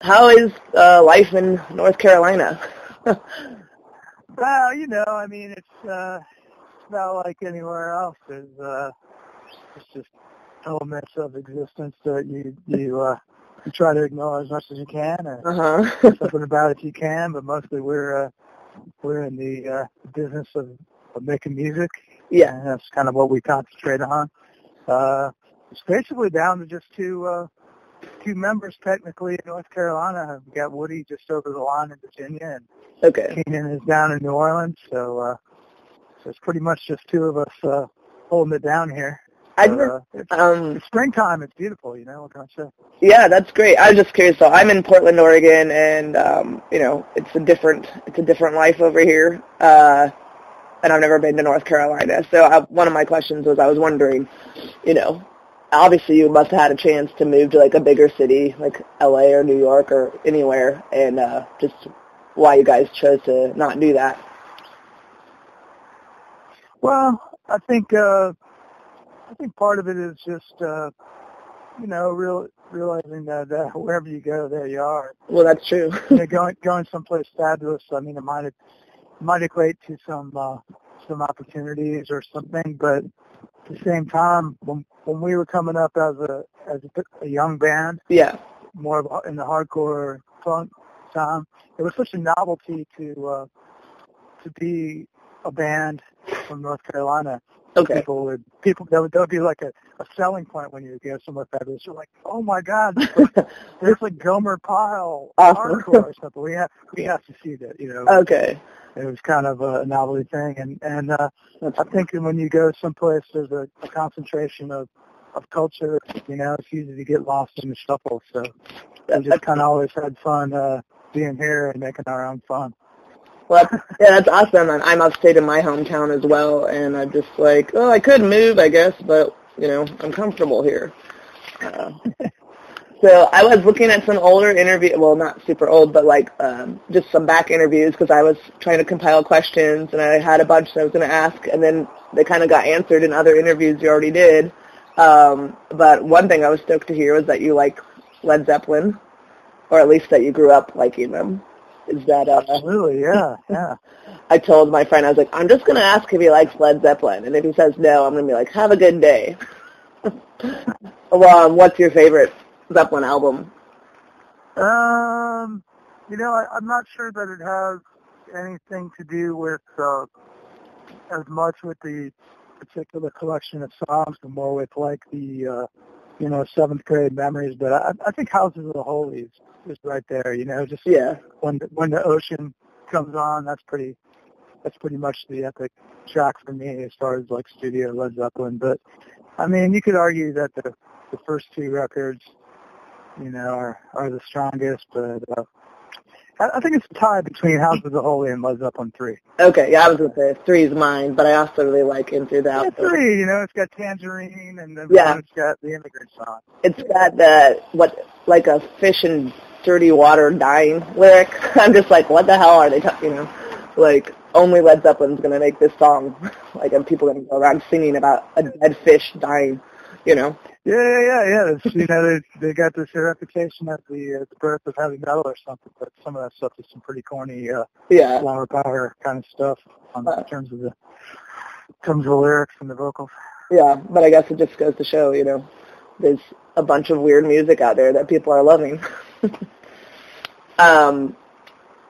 how is uh, life in North Carolina? well, you know, I mean, it's uh, it's not like anywhere else. There's uh, it's just elements of existence that you you uh, you try to ignore as much as you can, or uh-huh. something about it you can. But mostly, we're uh, we're in the uh, business of, of making music. Yeah, and that's kind of what we concentrate on. Uh, it's basically down to just two uh, two members technically in North Carolina. We've got Woody just over the line in Virginia, and okay. Keenan is down in New Orleans. So, uh, so it's pretty much just two of us uh, holding it down here. I Uh, it's, um, it's springtime. It's beautiful. You know what can I say? yeah, that's great. I was just curious. So I'm in Portland, Oregon, and um, you know, it's a different it's a different life over here. Uh, and I've never been to North Carolina. So I, one of my questions was I was wondering, you know, obviously you must have had a chance to move to like a bigger city like LA or New York or anywhere, and uh, just why you guys chose to not do that. Well, I think uh, I think part of it is just uh, you know real realizing that uh, wherever you go, there you are. Well, that's true. you know, going going someplace fabulous. I mean, it might it might equate to some uh, some opportunities or something, but the same time, when when we were coming up as a as a, a young band, yeah. more of in the hardcore punk time, it was such a novelty to uh, to be a band from North Carolina. Okay. People would people that would that would be like a, a selling point when you go somewhere fabulous. You're like, oh my god, there's like, Gomer Pyle Awesome. hardcore or something. We have we have to see that. You know, okay. it was kind of a novelty thing, and and uh, I think when you go someplace, there's a, a concentration of of culture. You know, it's easy to get lost in the shuffle. So we just kind of always had fun uh, being here and making our own fun. Well, that's, yeah, that's awesome. And I'm upstate in my hometown as well, and I'm just like, oh, I could move, I guess, but you know, I'm comfortable here. Uh, so I was looking at some older interview, well, not super old, but like um, just some back interviews because I was trying to compile questions, and I had a bunch that I was going to ask, and then they kind of got answered in other interviews you already did. Um, but one thing I was stoked to hear was that you like Led Zeppelin, or at least that you grew up liking them. Is that uh, Absolutely, yeah, yeah. I told my friend, I was like, I'm just going to ask if he likes Led Zeppelin. And if he says no, I'm going to be like, have a good day. well, um, what's your favorite Zeppelin album? Um, you know, I, I'm not sure that it has anything to do with uh, as much with the particular collection of songs, but more with like the uh, you know seventh grade memories. But I, I think Houses of the Holy is, is right there. You know, just Yeah. when the, when the ocean comes on, that's pretty that's pretty much the epic track for me as far as like studio Led Zeppelin. But I mean, you could argue that the the first two records, you know, are are the strongest. But uh, I, I think it's a tie between House of the Holy and Led Zeppelin three. Okay, yeah, I was going to say three is mine, but I also really like Into the Yeah, three. You know, it's got Tangerine, and then Yeah. it's got the Immigrant Song. It's got the, what, like a fish in dirty water dying lyric. I'm just like, what the hell are they talking, you know? Like, only Led Zeppelin's going to make this song. Like, and people going to go around singing about a dead fish dying, you know? Yeah, yeah, yeah, yeah. It's, you know, they they got this reputation at the uh, the birth of heavy metal or something, but some of that stuff is some pretty corny uh, Yeah. flower power kind of stuff on, Uh. in terms of the in terms of the lyrics and the vocals. Yeah, but I guess it just goes to show, you know, there's a bunch of weird music out there that people are loving. um,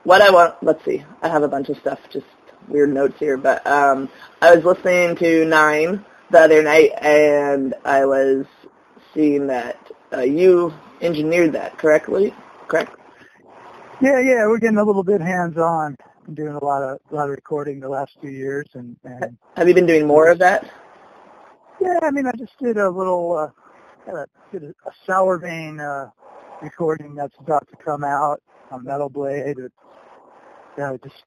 what I want, let's see, I have a bunch of stuff, just weird notes here, but um, I was listening to Nine the other night, and I was seeing that uh, you engineered that correctly, correct? Yeah, yeah, we're getting a little bit hands on. Been doing a lot of a lot of recording the last few years, and and Have you been doing more of that? yeah, I mean, I just did a little uh, had a, did a, a sour vein uh, recording that's about to come out on Metal Blade. It uh, just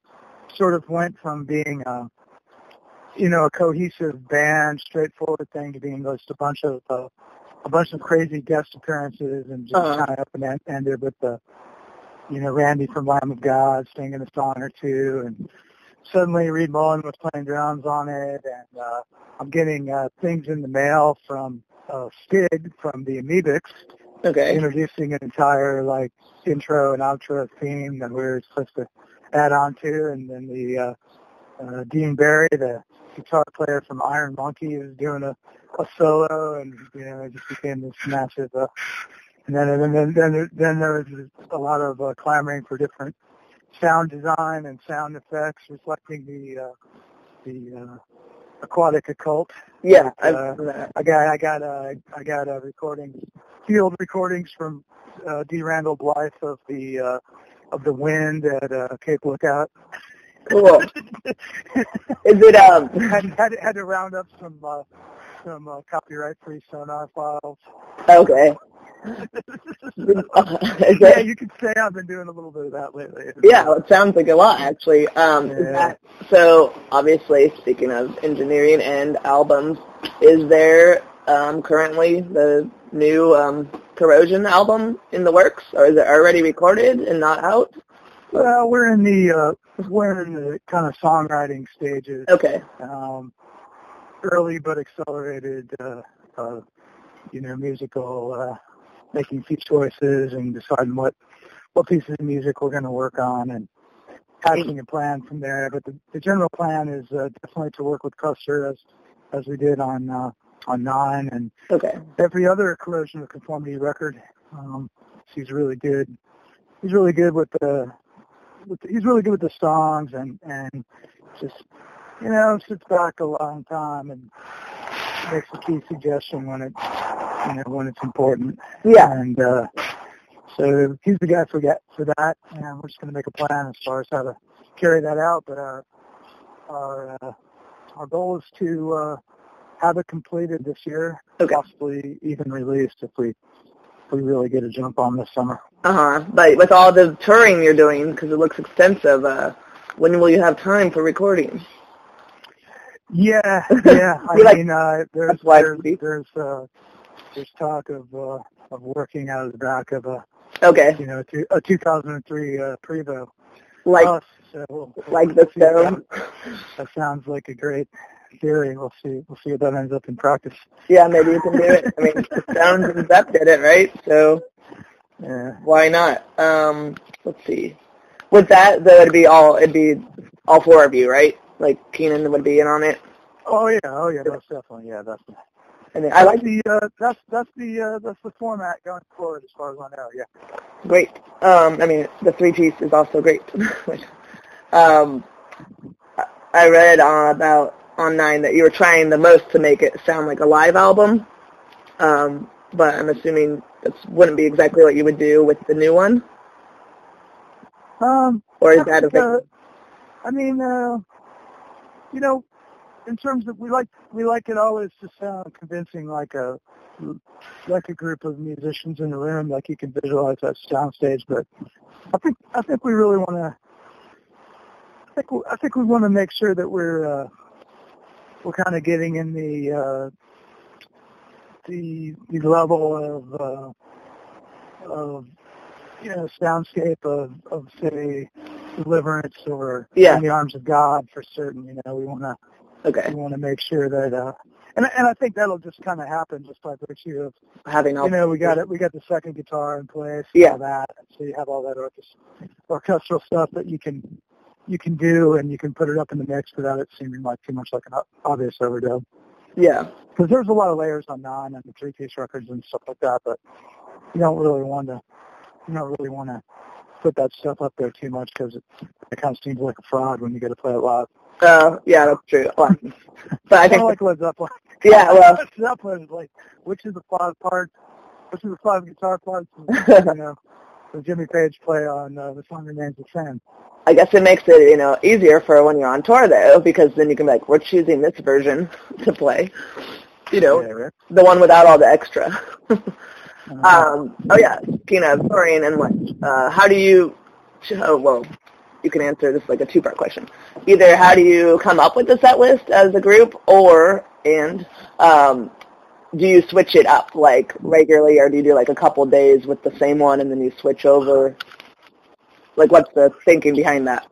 sort of went from being a you know a cohesive band, straightforward thing to being just a bunch of uh, a bunch of crazy guest appearances and just Uh-huh. kind of up and en- ended with the you know Randy from Lamb of God singing a song or two, and suddenly Reed Mullin was playing drums on it, and uh, I'm getting uh, things in the mail from uh, Stig from the Amebix, Okay. introducing an entire like intro and outro theme that we were supposed to add on to, and then the uh, uh, Dean Berry, the guitar player from Iron Monkey, was doing a, a solo, and you know it just became this massive. Uh, and then and then then there, then there was a lot of uh, clamoring for different sound design and sound effects reflecting the uh, the uh, aquatic occult. Yeah. But, uh. I got I got uh, I got uh, recordings, field recordings from uh, D. Randall Blythe of the uh, of the wind at uh, Cape Lookout. Cool. Is it um? had, had had to round up some uh, some uh, copyright free sonar files. Okay. Yeah, you could say I've been doing a little bit of that lately. Yeah, well, it sounds like a lot actually. Um, Yeah. that, so obviously, speaking of engineering and albums, is there um, currently the new um, Corrosion album in the works, or is it already recorded and not out? Well, we're in the uh, we're in the kind of songwriting stages. Okay. um, early but accelerated, uh, uh, you know, musical, uh, making few choices and deciding what, what pieces of music we're going to work on and hatching a plan from there. But the, the general plan is uh, definitely to work with Custer as, as we did on, uh, on Nine and Okay. every other corrosion of conformity record. Um, he's really good. He's really good with the, with he's really good with the songs and and just you know sits back a long time and makes a key suggestion when it you know when it's important. Yeah. And uh, so he's the guy for that for that, and we're just going to make a plan as far as how to carry that out. But our our uh, our goal is to uh, have it completed this year, Okay. possibly even released if we we really get a jump on this summer. Uh huh. But with all the touring you're doing, because it looks extensive, uh, when will you have time for recording? Yeah, yeah. I like- mean, uh, there's there's there's, uh, there's talk of uh, of working out of the back of a Okay. you know a, two, a 2003 uh, Prevost Like bus. So we'll, like the that- That sounds like a great theory. We'll see. We'll see if that ends up in practice. Yeah, maybe you can do it. I mean, and Zepp did it, right? So Yeah. why not? Um, let's see. With that, though, it'd be all it'd be all four of you, right? Like Keenan would be in on it. Oh yeah. Oh yeah. That's definitely. Yeah. That's. And I like the uh, that's that's the uh, that's the format going forward as far as I know. Yeah. great. Um, I mean, the three piece is also great. um, I- I read uh, about on Nine that you were trying the most to make it sound like a live album. Um, but I'm assuming that wouldn't be exactly what you would do with the new one, Um. or is that a uh, I mean, uh, you know, in terms of we like we like it always to sound convincing, like a like a group of musicians in a room, like you can visualize that soundstage. But I think I think we really want to. I think we, I think we want to make sure that we're uh, we're kind of getting in the uh, the the level of uh, of you know soundscape of of say deliverance or Yeah. in the arms of God for certain. You know, we want to okay we want to make sure that uh, and and I think that'll just kind of happen just by virtue of having all you know we got it we got the second guitar in place Yeah. all that so you have all that orchest- orchestral stuff that you can you can do and you can put it up in the mix without it seeming like too much like an obvious overdub yeah. Because there's a lot of layers on nine and the three piece records and stuff like that but you don't really want to you don't really want to put that stuff up there too much because it, it kind of seems like a fraud when you get to play it live. Uh, yeah that's true. Well, but I I think like Led Zeppelin. yeah well. Led Zeppelin is like which is the five parts, which is the five guitar parts, and, you know, the Jimmy Page play on uh, the song remains the same. I guess it makes it, you know, easier for when you're on tour though, because then you can be like, we're choosing this version to play. You know, Yeah, right? the one without all the extra. Uh, um, oh yeah, of touring and what, uh, how do you, oh, well, you can answer this like a two-part question. Either how do you come up with the set list as a group, or, and, um, do you switch it up like regularly, or do you do like a couple days with the same one and then you switch over? Like, what's the thinking behind that?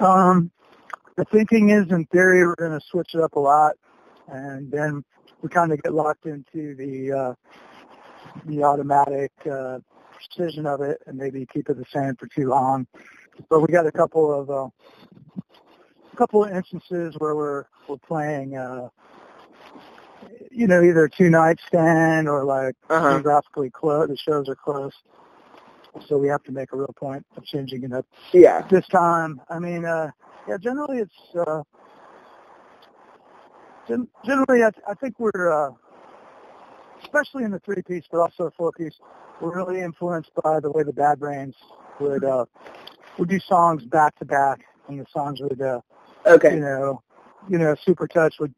um, the thinking is, in theory, we're going to switch it up a lot, and then we kind of get locked into the uh, the automatic uh, precision of it and maybe keep it the same for too long. But we got a couple of uh, a couple of instances where we're we're playing uh, you know either two night stand or like Uh-huh. geographically close. The shows are close. So we have to make a real point of changing it up Yeah. this time. I mean, uh, yeah, generally it's, uh, gen- generally I, I think we're, uh, especially in the three piece, but also four piece, we're really influenced by the way the Bad Brains would, uh, would do songs back to back and the songs would, uh, you know, you know, Super Touch would,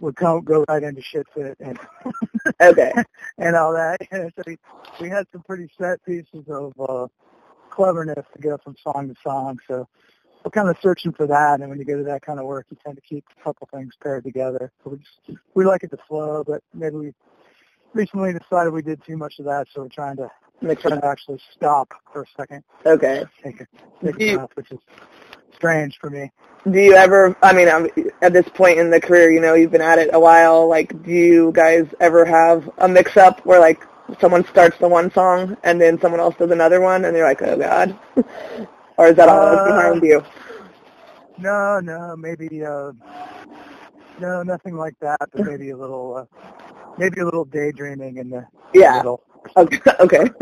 would come, go right into shit fit and, Okay. and all that. And so we, we had some pretty set pieces of uh, cleverness to go from song to song. So we're kind of searching for that. And when you go to that kind of work, you tend to keep a couple things paired together. So we just we like it to flow, but maybe we recently decided we did too much of that, so we're trying to Makes trying to actually stop for a second, Okay. take a take a you- breath, which is strange for me. Do you ever, I mean, at this point in the career, you know, you've been at it a while, like, do you guys ever have a mix-up where, like, someone starts the one song and then someone else does another one and you're like, oh, God? or is that all Uh, behind you? No, no, maybe uh no, nothing like that, but maybe a little uh maybe a little daydreaming in the Yeah. middle. Okay.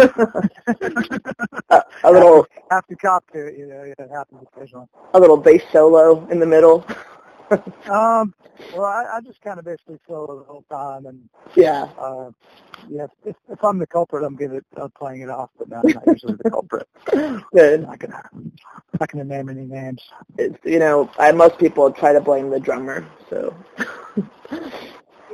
a, a little, have to cop to it, you know, yeah, it happens occasionally. a little bass solo in the middle. Um well I, I just kinda basically solo the whole time and yeah. uh yeah, if, if I'm the culprit I'm good at uh, playing it off, but no, I'm not usually the culprit. Good. I'm not gonna I'm not gonna name any names. It's, you know, I, most people try to blame the drummer, so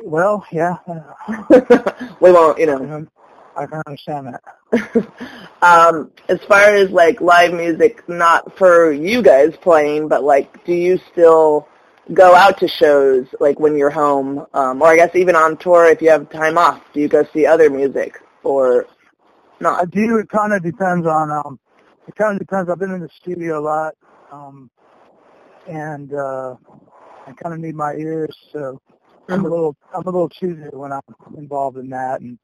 Well, yeah, uh, we won't, you know. can, I can understand that. um, as far as like live music, not for you guys playing, but like, do you still go out to shows like when you're home, um, or I guess even on tour if you have time off? Do you go see other music or no I do. It kind of depends on. Um, it kind of depends. I've been in the studio a lot, um, and uh, I kind of need my ears. So I'm a little. I'm a little choosy when I'm involved in that. And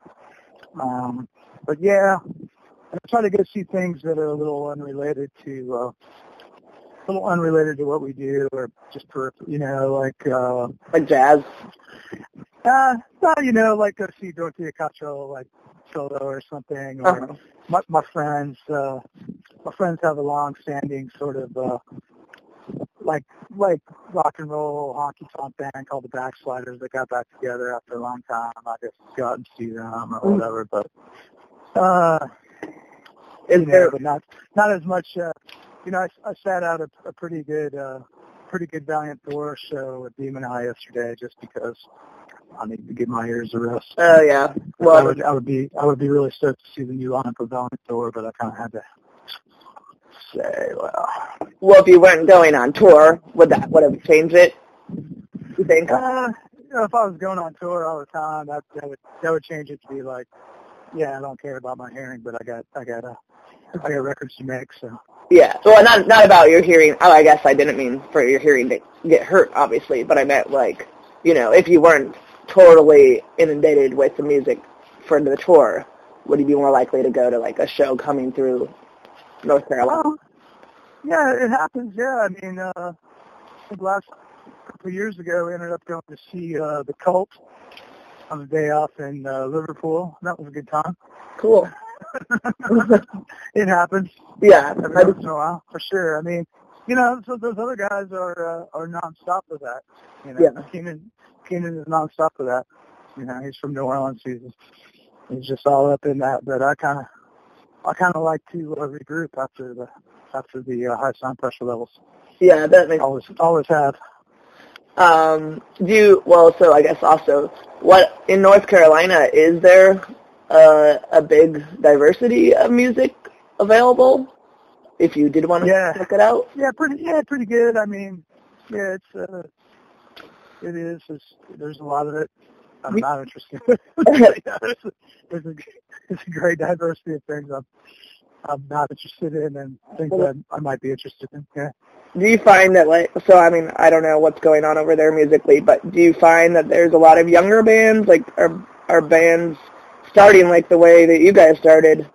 um, but yeah, I try to go see things that are a little unrelated to. Uh, a little unrelated to what we do, or just for you know, like uh, Like jazz? uh, well, you know, like go see Dorothea Castro, like solo or something, or Uh-huh. my, my friends, uh, my friends have a long-standing sort of, uh, like, like rock and roll honky tonk band called the Backsliders that got back together after a long time. I just go out and see them or whatever, but, uh, Is there? but not, not as much, uh, you know, I, I sat out a, a pretty good, uh, pretty good Valiant Thor show at Demon Eye yesterday just because I need to give my ears a rest. Oh yeah. I Well, would, I would be, I would be really stoked to see the new lineup of Valiant Thor, but I kind of had to say, well, well, if you weren't going on tour, would that would have changed it? You think? uh, you know, if I was going on tour all the time, that that would that would change it to be like, yeah, I don't care about my hearing, but I got, I got, uh, I got records to make, so. Yeah. Well, not not about your hearing. Oh, I guess I didn't mean for your hearing to get hurt, obviously, but I meant like, you know, if you weren't totally inundated with the music for the tour, would you be more likely to go to like a show coming through North Carolina? Well, yeah, it happens. Yeah, I mean, uh, I think last couple of years ago, we ended up going to see uh, the Cult on the day off in uh, Liverpool. That was a good time. Cool. it happens Yeah. every I once in a while, for sure. I mean, you know, so those other guys are uh, are nonstop with that. You know, Yeah. Keenan Keenan is nonstop with that. You know, he's from New Orleans. He's he's just all up in that. But I kind of I kind of like to uh, regroup after the after the uh, high sound pressure levels. yeah, that makes. Always always have. Um, do you? Well, so I guess also, what in North Carolina is there uh, a big diversity of music available? If you did want to Yeah. check it out. Yeah, pretty yeah, pretty good. I mean, yeah, it's uh, it is. It's, there's a lot of it. I'm not interested. yeah, there's, a, there's, a, there's a great diversity of things I'm I'm not interested in, and things that I might be interested in. Yeah. Do you find that like so? I mean, I don't know what's going on over there musically, but do you find that there's a lot of younger bands? Like, are are bands starting like the way that you guys started,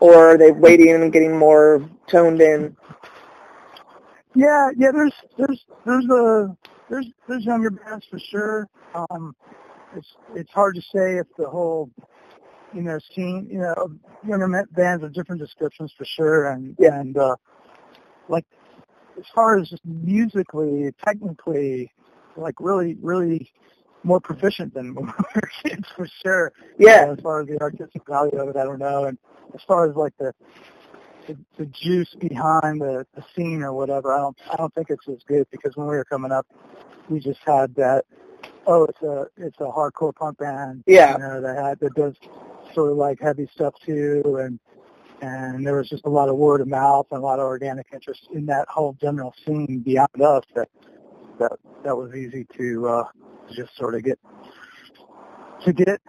or are they waiting and getting more toned in? Yeah, yeah. There's there's there's a there's there's younger bands for sure. Um, it's it's hard to say if the whole you know scene you know younger bands of different descriptions for sure, and Yeah. and uh, like as far as just musically, technically, like really really more proficient than when we were kids for sure. Yeah, Uh, as far as the artistic value of it, I don't know. And as far as like the the, the juice behind the, the scene or whatever, I don't I don't think it's as good because when we were coming up, we just had that. Oh, it's a it's a hardcore punk band. Yeah. You know that had that does sort of like heavy stuff too, and and there was just a lot of word of mouth and a lot of organic interest in that whole general scene beyond us that that that was easy to uh, just sort of get to get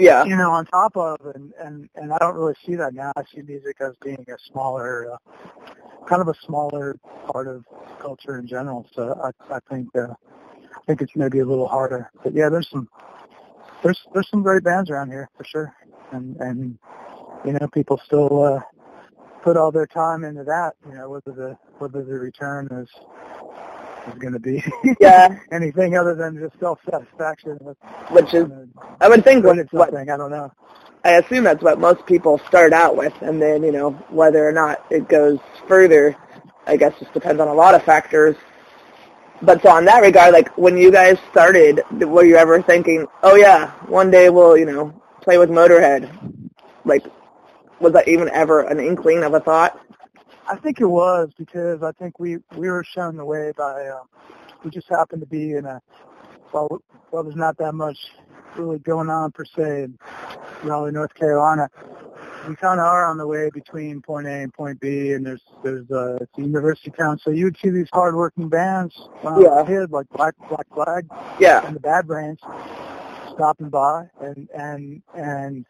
yeah, you know, on top of, and and and I don't really see that now. I see music as being a smaller, uh, kind of a smaller part of culture in general. So I I think uh, I think it's maybe a little harder. But yeah, there's some there's there's some great bands around here for sure, and and you know people still uh, put all their time into that. You know, whether the whether the return is is going to be yeah. anything other than just self satisfaction. Which is, I would think, what, it's what something I don't know. I assume that's what most people start out with, and then you know whether or not it goes further, I guess just depends on a lot of factors. But so on that regard, like when you guys started, were you ever thinking, oh yeah, one day we'll you know play with Motorhead? Like, was that even ever an inkling of a thought? I think it was because I think we we were shown the way by uh, we just happened to be in a well well there's not that much really going on per se in Raleigh, North Carolina. We kind of are on the way between point A and point B, and there's there's uh, it's a university town, so you would see these hardworking bands was Yeah. kid, like Black Black Flag Yeah, and the Bad Brains, stopping by, and and and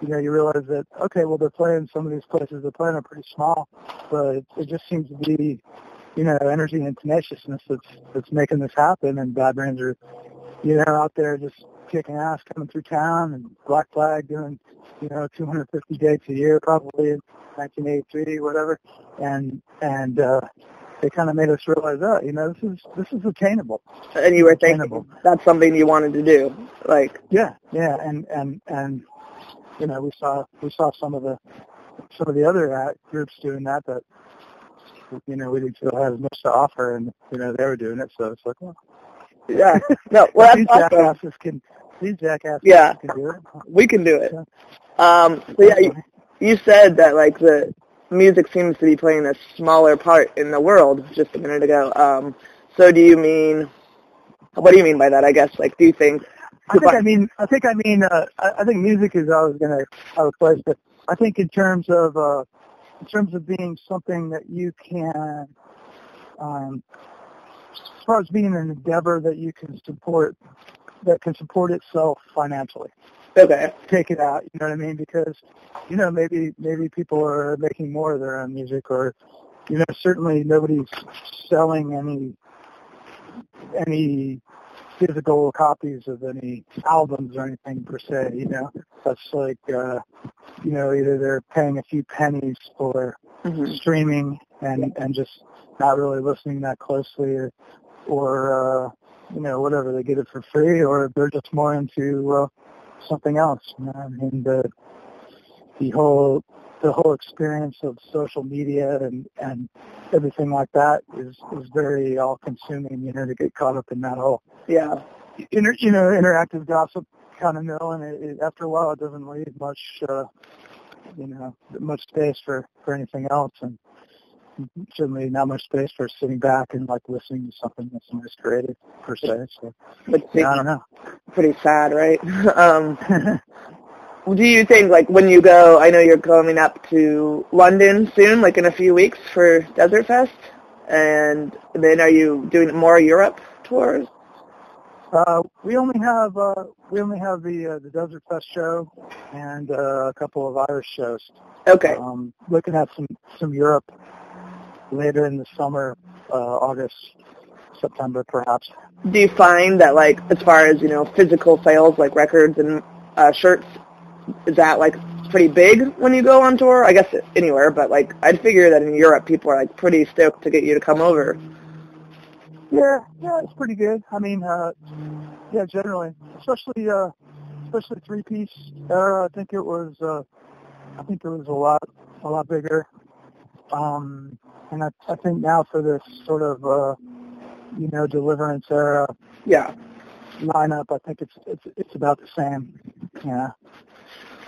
you know you realize that okay, well they're playing some of these places they're playing are pretty small, but it just seems to be you know energy and tenaciousness that's that's making this happen, and Bad Brains are you know out there just kicking ass coming through town, and Black Flag doing you know 250 dates a year probably in 1983 whatever, and and uh, they kind of made us realize oh, you know this is this is attainable. and you were thinking Attainable. that's something you wanted to do, like Yeah, yeah, and and and you know we saw we saw some of the some of the other groups doing that that you know we didn't feel had as much to offer, and you know they were doing it, so it's like, well, yeah, no, well these awesome. jackasses can these jackasses Yeah. can do it. We can do it. Um, so yeah, you, you said that like the music seems to be playing a smaller part in the world just a minute ago. Um, so do you mean? What do you mean by that? I guess like, do you think? I think I mean I think I mean uh, I, I think music is always going to have a place, but I think in terms of uh, in terms of being something that you can, um, as far as being an endeavor that you can support, that can support itself financially. Okay. Take it out, you know what I mean? Because you know maybe maybe people are making more of their own music, or you know certainly nobody's selling any any physical copies of any albums or anything per se, you know. That's like uh you know, either they're paying a few pennies for hmm streaming and and just not really listening that closely or or uh you know, whatever, they get it for free or they're just more into uh something else. You know, I mean the the whole the whole experience of social media and and everything like that is is very all consuming, you know, to get caught up in that whole Yeah. inter, you know, interactive gossip kind of mill, and it, it, after a while, it doesn't leave much, uh, you know, much space for for anything else, and certainly not much space for sitting back and like listening to something that somebody's created per se. So Which yeah, I don't know. pretty sad, right? um, do you think like when you go? I know you're coming up to London soon, like in a few weeks for Desert Fest, and then are you doing more Europe tours? uh, we only have uh, we only have the uh, the Desert Fest show and uh, a couple of Irish shows. Okay. Um, looking at some some Europe later in the summer, uh, August, September, perhaps. do you find that like as far as you know physical sales like records and uh, shirts. Is that like pretty big when you go on tour? I guess anywhere, but like I'd figure that in Europe people are like pretty stoked to get you to come over. Yeah, yeah, it's pretty good. I mean, uh, yeah, generally, especially uh, especially three piece era. I think it was uh, I think it was a lot a lot bigger. Um, and I, I think now for this sort of uh, you know deliverance era Yeah. lineup, I think it's it's it's about the same. Yeah.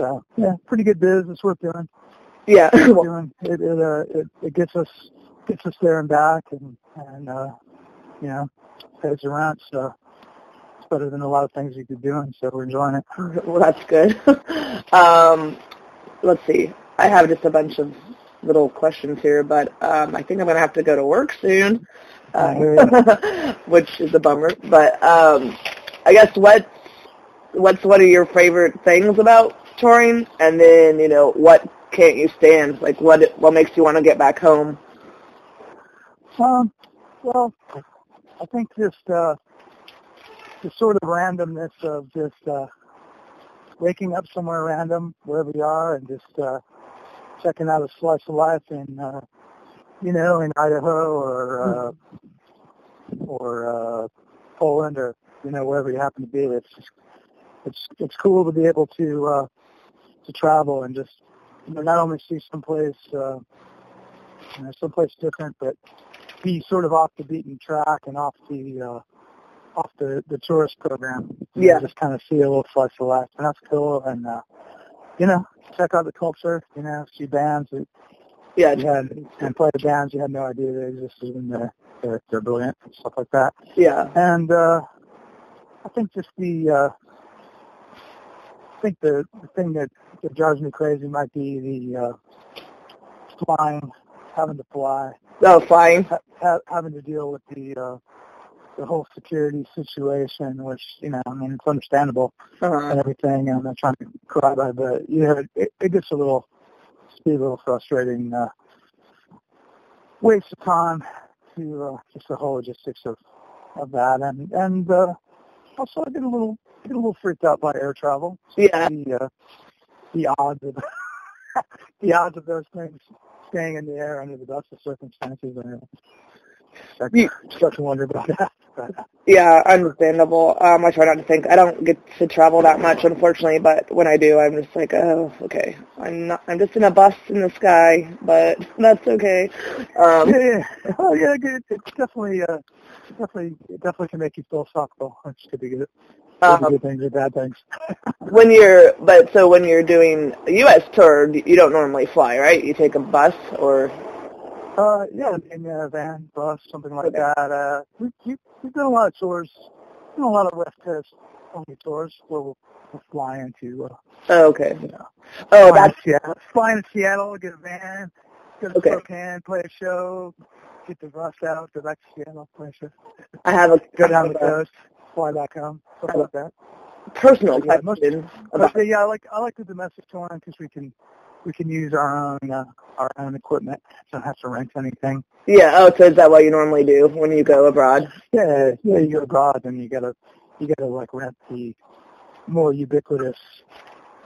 So yeah, pretty good biz. It's worth doing. Yeah. Worth doing. It it, uh, it it gets us gets us there and back, and and uh, you know pays the rent. So it's better than a lot of things you could be doing. So we're enjoying it. well, that's good. um, let's see. I have just a bunch of little questions here, but um, I think I'm going to have to go to work soon, uh, which is a bummer. But um, I guess what what's one of your favorite things about touring, and then you know what can't you stand? Like what what makes you want to get back home? Um, well, I think just uh, the sort of randomness of just uh, waking up somewhere random wherever you are and just uh, checking out a slice of life in, uh, you know, in Idaho or uh, or uh, Poland or you know wherever you happen to be. It's just, it's it's cool to be able to uh, to travel and just you know not only see someplace uh, you know someplace different, but be sort of off the beaten track and off the uh, off the the tourist program. You know, Yeah. just kind of see a little slice of life, and that's cool. And uh, you know, check out the culture. You know, see bands that Yeah, you had and play the bands you had no idea they existed, and they're they're, they're brilliant and stuff like that. yeah, And uh, I think just the uh, think the, the thing that, that drives me crazy might be the uh, flying, having to fly, oh, flying. ha- ha- having to deal with the uh, the whole security situation, which you know, I mean, it's understandable Uh-huh. and everything. and I'm not trying to cry about it, but you know, it, it gets a little, be a little frustrating. Uh, waste of time to uh, just the whole logistics of of that, and and uh, also I get a little get a little freaked out by air travel. Yeah, The uh, the odds of the odds of those things staying in the air under the best of circumstances. And I You- start to wonder about that. But, Yeah, understandable. Um, I try not to think. I don't get to travel that much, unfortunately. But when I do, I'm just like, oh, okay. I'm not. I'm just in a bus in the sky, but that's okay. Um, yeah, yeah. Oh, yeah. Good. It's definitely, uh, definitely, it definitely can make you philosophical. Be good. Could be um, good things or bad things. when you're, but so when you're doing a U.S. tour, you don't normally fly, right? You take a bus or. Uh, yeah, in a van, bus, something like Okay. that. Uh, we, we, we've done a lot of tours, done a lot of West Coast only tours where we'll, we'll fly into, uh, Oh, okay. you know, Oh, that's yeah. Fly to Seattle, get a van, go to Okay. Spokane, play a show, get the bus out, go back to Seattle, play a show, I have a, go down the coast, fly back home, stuff like that. personal Yeah, most- question But about. yeah, I like I like the domestic touring because we can we can use our own uh, our own equipment. Don't have to rent anything. Yeah. Oh, so is that what you normally do when you go abroad? Yeah, yeah. You go abroad and you gotta you gotta like rent the more ubiquitous,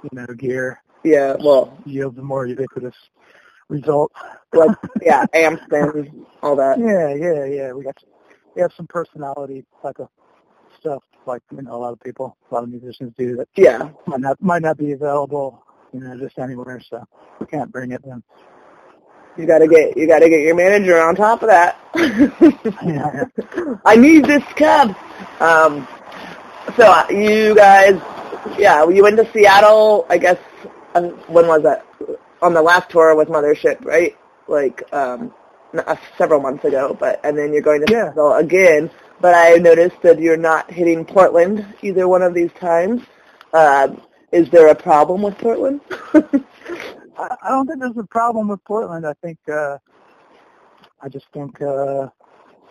you know, gear. Yeah. Well, Yields the more ubiquitous result. like yeah, amps and all that. Yeah, yeah, yeah. We got we have some personality type of stuff like you know a lot of people, a lot of musicians do that Yeah. might not might not be available, you know, just anywhere. So we can't bring it then. You gotta get you gotta get your manager on top of that. Yeah. I need this cab. Um, so uh, you guys, yeah, you went to Seattle. I guess uh, when was that? On the last tour with Mothership, right? Like um, n- uh, several months ago. But and then you're going to Yeah. Seattle again. But I noticed that you're not hitting Portland either one of these times. Uh, is there a problem with Portland? I, I don't think there's a problem with Portland. I think uh I just think uh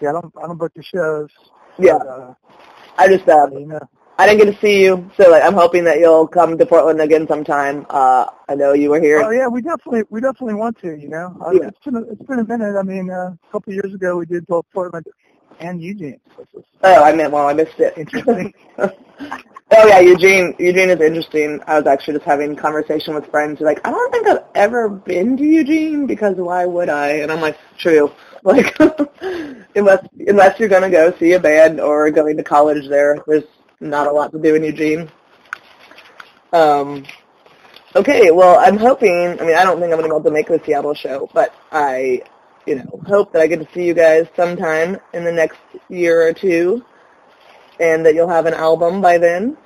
yeah, I don't I don't book the shows. Yeah. But, uh, I just uh, you know, I didn't get to see you, so like I'm hoping that you'll come to Portland again sometime. Uh, I know you were here. Oh yeah, we definitely we definitely want to. You know, uh, Yeah. it's been a, it's been a minute. I mean, uh, a couple of years ago we did both Portland and Eugene, Oh, I meant well, I missed it. interesting. Oh yeah, Eugene. Eugene is interesting. I was actually just having conversation with friends like, I don't think I've ever been to Eugene because why would I? And I'm like, true. Like, unless unless you're gonna go see a band or going to college there, there's not a lot to do in Eugene. Um, okay, well, I'm hoping. I mean, I don't think I'm gonna be able to make the Seattle show, but I, you know, hope that I get to see you guys sometime in the next year or two and that you'll have an album by then.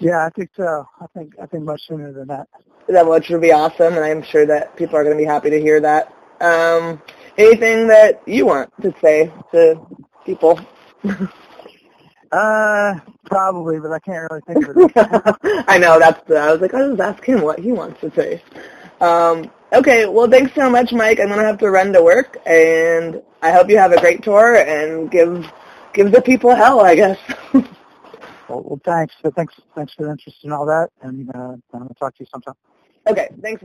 yeah, I think so. I think I think much sooner than that. That which would be awesome, and I'm sure that people are going to be happy to hear that. Um, anything that you want to say to people? uh, probably, but I can't really think of it. I know that's. The, I was like, I'll just ask him what he wants to say. Um, okay, well, thanks so much, Mike. I'm gonna have to run to work, and I hope you have a great tour and give give the people hell, I guess. well, well, thanks. So thanks, thanks for the interest in all that, and uh, I'm gonna talk to you sometime. Okay, thanks, Mike.